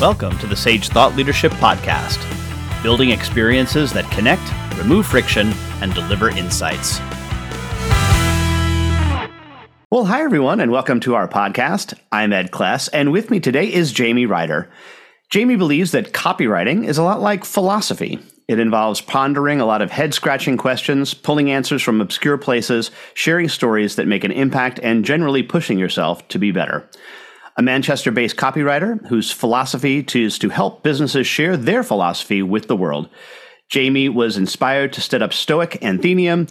Welcome to the Sage Thought Leadership Podcast, building experiences that connect, remove friction, and deliver insights. Well, hi, everyone, and welcome to our podcast. I'm Ed Kless, and with me today is Jamie Ryder. Jamie believes that copywriting is a lot like philosophy. It involves pondering a lot of head scratching questions, pulling answers from obscure places, sharing stories that make an impact, and generally pushing yourself to be better a Manchester based copywriter whose philosophy is to help businesses share their philosophy with the world. Jamie was inspired to set up Stoic Athenaeum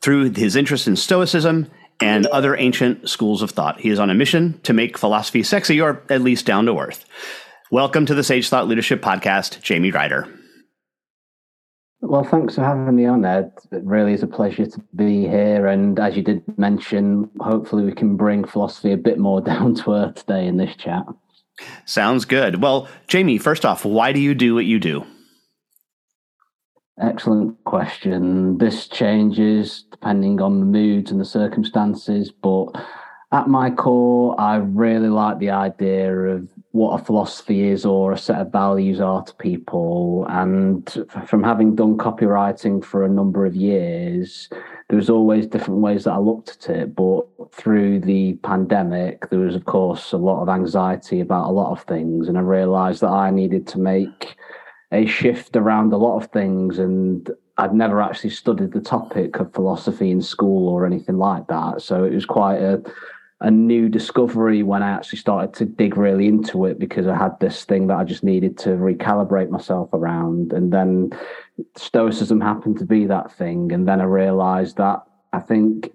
through his interest in Stoicism and other ancient schools of thought. He is on a mission to make philosophy sexy or at least down to earth. Welcome to the Sage Thought Leadership Podcast, Jamie Ryder. Well, thanks for having me on, Ed. It really is a pleasure to be here. And as you did mention, hopefully we can bring philosophy a bit more down to earth today in this chat. Sounds good. Well, Jamie, first off, why do you do what you do? Excellent question. This changes depending on the moods and the circumstances, but at my core, I really like the idea of what a philosophy is or a set of values are to people. And from having done copywriting for a number of years, there was always different ways that I looked at it. But through the pandemic, there was, of course, a lot of anxiety about a lot of things. And I realized that I needed to make a shift around a lot of things. And I'd never actually studied the topic of philosophy in school or anything like that. So it was quite a a new discovery when I actually started to dig really into it because I had this thing that I just needed to recalibrate myself around. And then Stoicism happened to be that thing. And then I realized that I think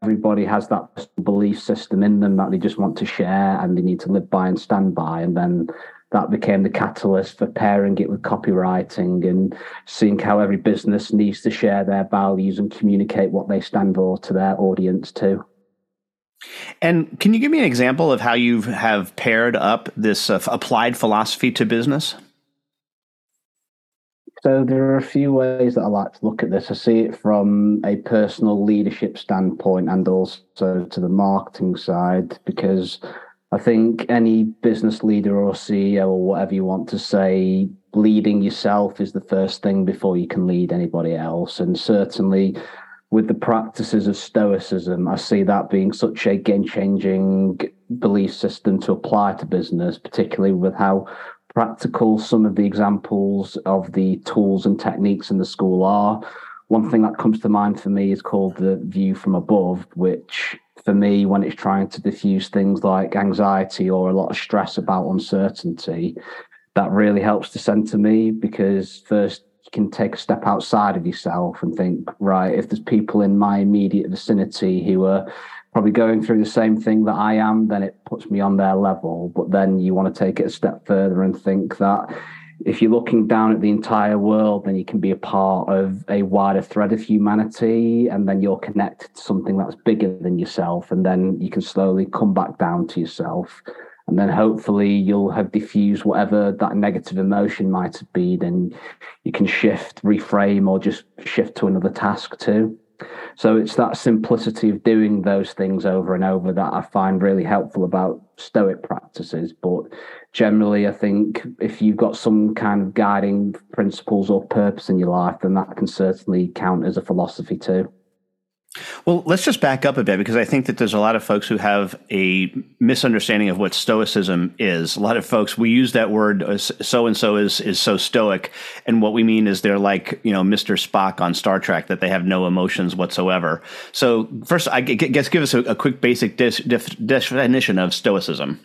everybody has that belief system in them that they just want to share and they need to live by and stand by. And then that became the catalyst for pairing it with copywriting and seeing how every business needs to share their values and communicate what they stand for to their audience too. And can you give me an example of how you have paired up this uh, applied philosophy to business? So there are a few ways that I like to look at this. I see it from a personal leadership standpoint and also to the marketing side because I think any business leader or CEO or whatever you want to say, leading yourself is the first thing before you can lead anybody else. And certainly with the practices of Stoicism, I see that being such a game changing belief system to apply to business, particularly with how practical some of the examples of the tools and techniques in the school are. One thing that comes to mind for me is called the view from above, which for me, when it's trying to diffuse things like anxiety or a lot of stress about uncertainty, that really helps to center me because first you can take a step outside of yourself and think, right, if there's people in my immediate vicinity who are probably going through the same thing that I am, then it puts me on their level. But then you want to take it a step further and think that if you're looking down at the entire world, then you can be a part of a wider thread of humanity, and then you're connected to something that's bigger than yourself, and then you can slowly come back down to yourself and then hopefully you'll have diffused whatever that negative emotion might have been and you can shift reframe or just shift to another task too. So it's that simplicity of doing those things over and over that i find really helpful about stoic practices. But generally i think if you've got some kind of guiding principles or purpose in your life then that can certainly count as a philosophy too well, let's just back up a bit because I think that there's a lot of folks who have a misunderstanding of what stoicism is. A lot of folks we use that word so and so is is so stoic, and what we mean is they're like you know Mr. Spock on Star Trek that they have no emotions whatsoever. So first, I guess give us a, a quick basic dis, definition of stoicism.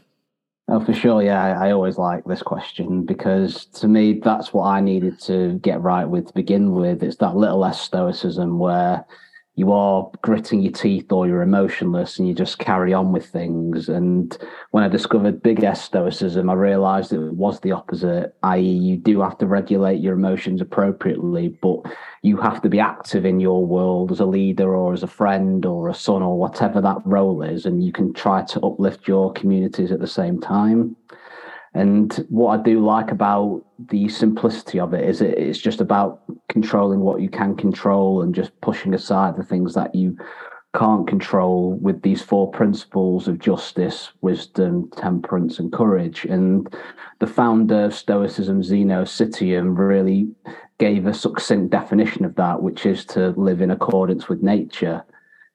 Oh, for sure. Yeah, I, I always like this question because to me, that's what I needed to get right with to begin with. It's that little less stoicism where you are gritting your teeth or you're emotionless and you just carry on with things. And when I discovered big S stoicism, I realized it was the opposite, i.e., you do have to regulate your emotions appropriately, but you have to be active in your world as a leader or as a friend or a son or whatever that role is. And you can try to uplift your communities at the same time. And what I do like about the simplicity of it is it, it's just about controlling what you can control and just pushing aside the things that you can't control with these four principles of justice, wisdom, temperance, and courage. And the founder of Stoicism, Zeno Citium, really gave a succinct definition of that, which is to live in accordance with nature.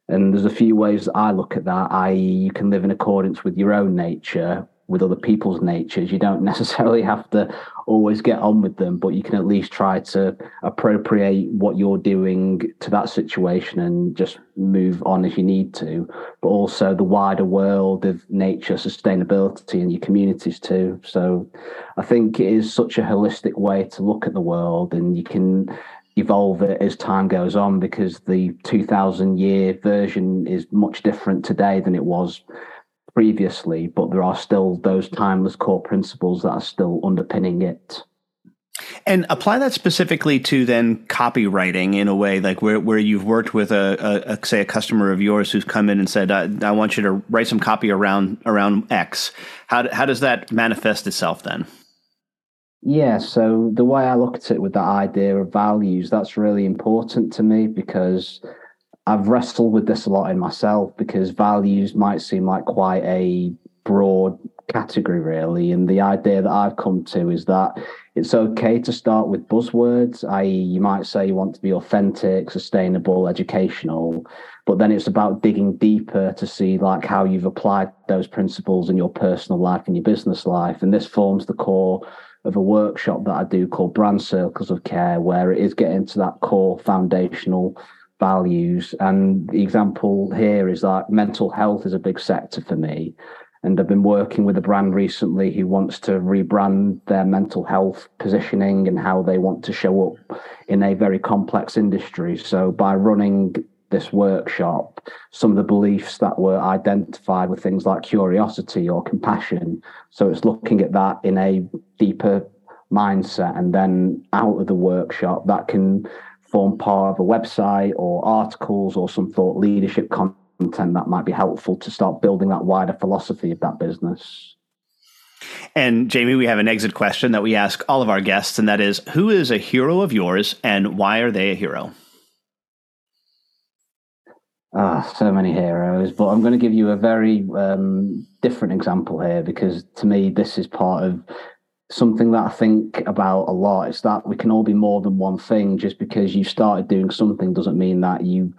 And there's a few ways that I look at that, i.e., you can live in accordance with your own nature, with other people's natures. You don't necessarily have to always get on with them, but you can at least try to appropriate what you're doing to that situation and just move on as you need to. But also the wider world of nature, sustainability, and your communities too. So I think it is such a holistic way to look at the world, and you can evolve it as time goes on because the 2000 year version is much different today than it was previously, but there are still those timeless core principles that are still underpinning it. And apply that specifically to then copywriting in a way like where, where you've worked with a, a, a say a customer of yours who's come in and said, I, I, want you to write some copy around around X. How, how does that manifest itself then? Yeah, so the way I look at it with that idea of values, that's really important to me because I've wrestled with this a lot in myself because values might seem like quite a broad category, really. And the idea that I've come to is that it's okay to start with buzzwords, i.e., you might say you want to be authentic, sustainable, educational, but then it's about digging deeper to see like how you've applied those principles in your personal life and your business life. And this forms the core of a workshop that I do called Brand Circles of Care, where it is getting to that core foundational values. And the example here is that mental health is a big sector for me. And I've been working with a brand recently who wants to rebrand their mental health positioning and how they want to show up in a very complex industry. So by running this workshop, some of the beliefs that were identified were things like curiosity or compassion. So it's looking at that in a deeper mindset and then out of the workshop that can form part of a website or articles or some thought leadership content that might be helpful to start building that wider philosophy of that business. And Jamie, we have an exit question that we ask all of our guests, and that is Who is a hero of yours and why are they a hero? Ah, so many heroes, but I'm going to give you a very um, different example here because to me, this is part of something that I think about a lot is that we can all be more than one thing. Just because you started doing something doesn't mean that you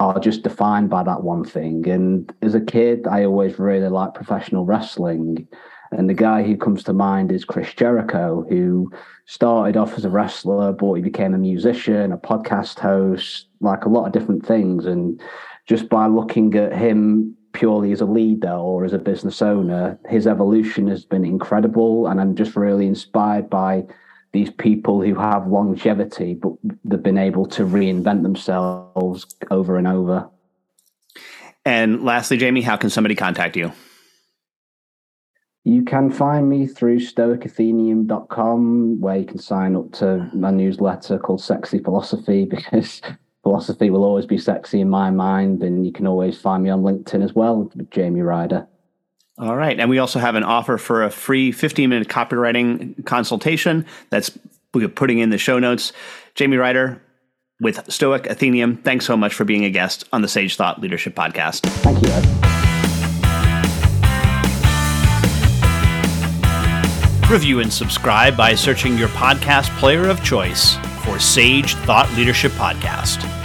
are just defined by that one thing. And as a kid, I always really liked professional wrestling. And the guy who comes to mind is Chris Jericho, who started off as a wrestler, but he became a musician, a podcast host, like a lot of different things. And just by looking at him purely as a leader or as a business owner, his evolution has been incredible. And I'm just really inspired by these people who have longevity, but they've been able to reinvent themselves over and over. And lastly, Jamie, how can somebody contact you? You can find me through stoicathenaeum.com, where you can sign up to my newsletter called Sexy Philosophy, because philosophy will always be sexy in my mind. And you can always find me on LinkedIn as well with Jamie Ryder. All right. And we also have an offer for a free 15 minute copywriting consultation that's putting in the show notes. Jamie Ryder with Stoic Athenaeum, thanks so much for being a guest on the Sage Thought Leadership Podcast. Thank you, Ed. Review and subscribe by searching your podcast player of choice for Sage Thought Leadership Podcast.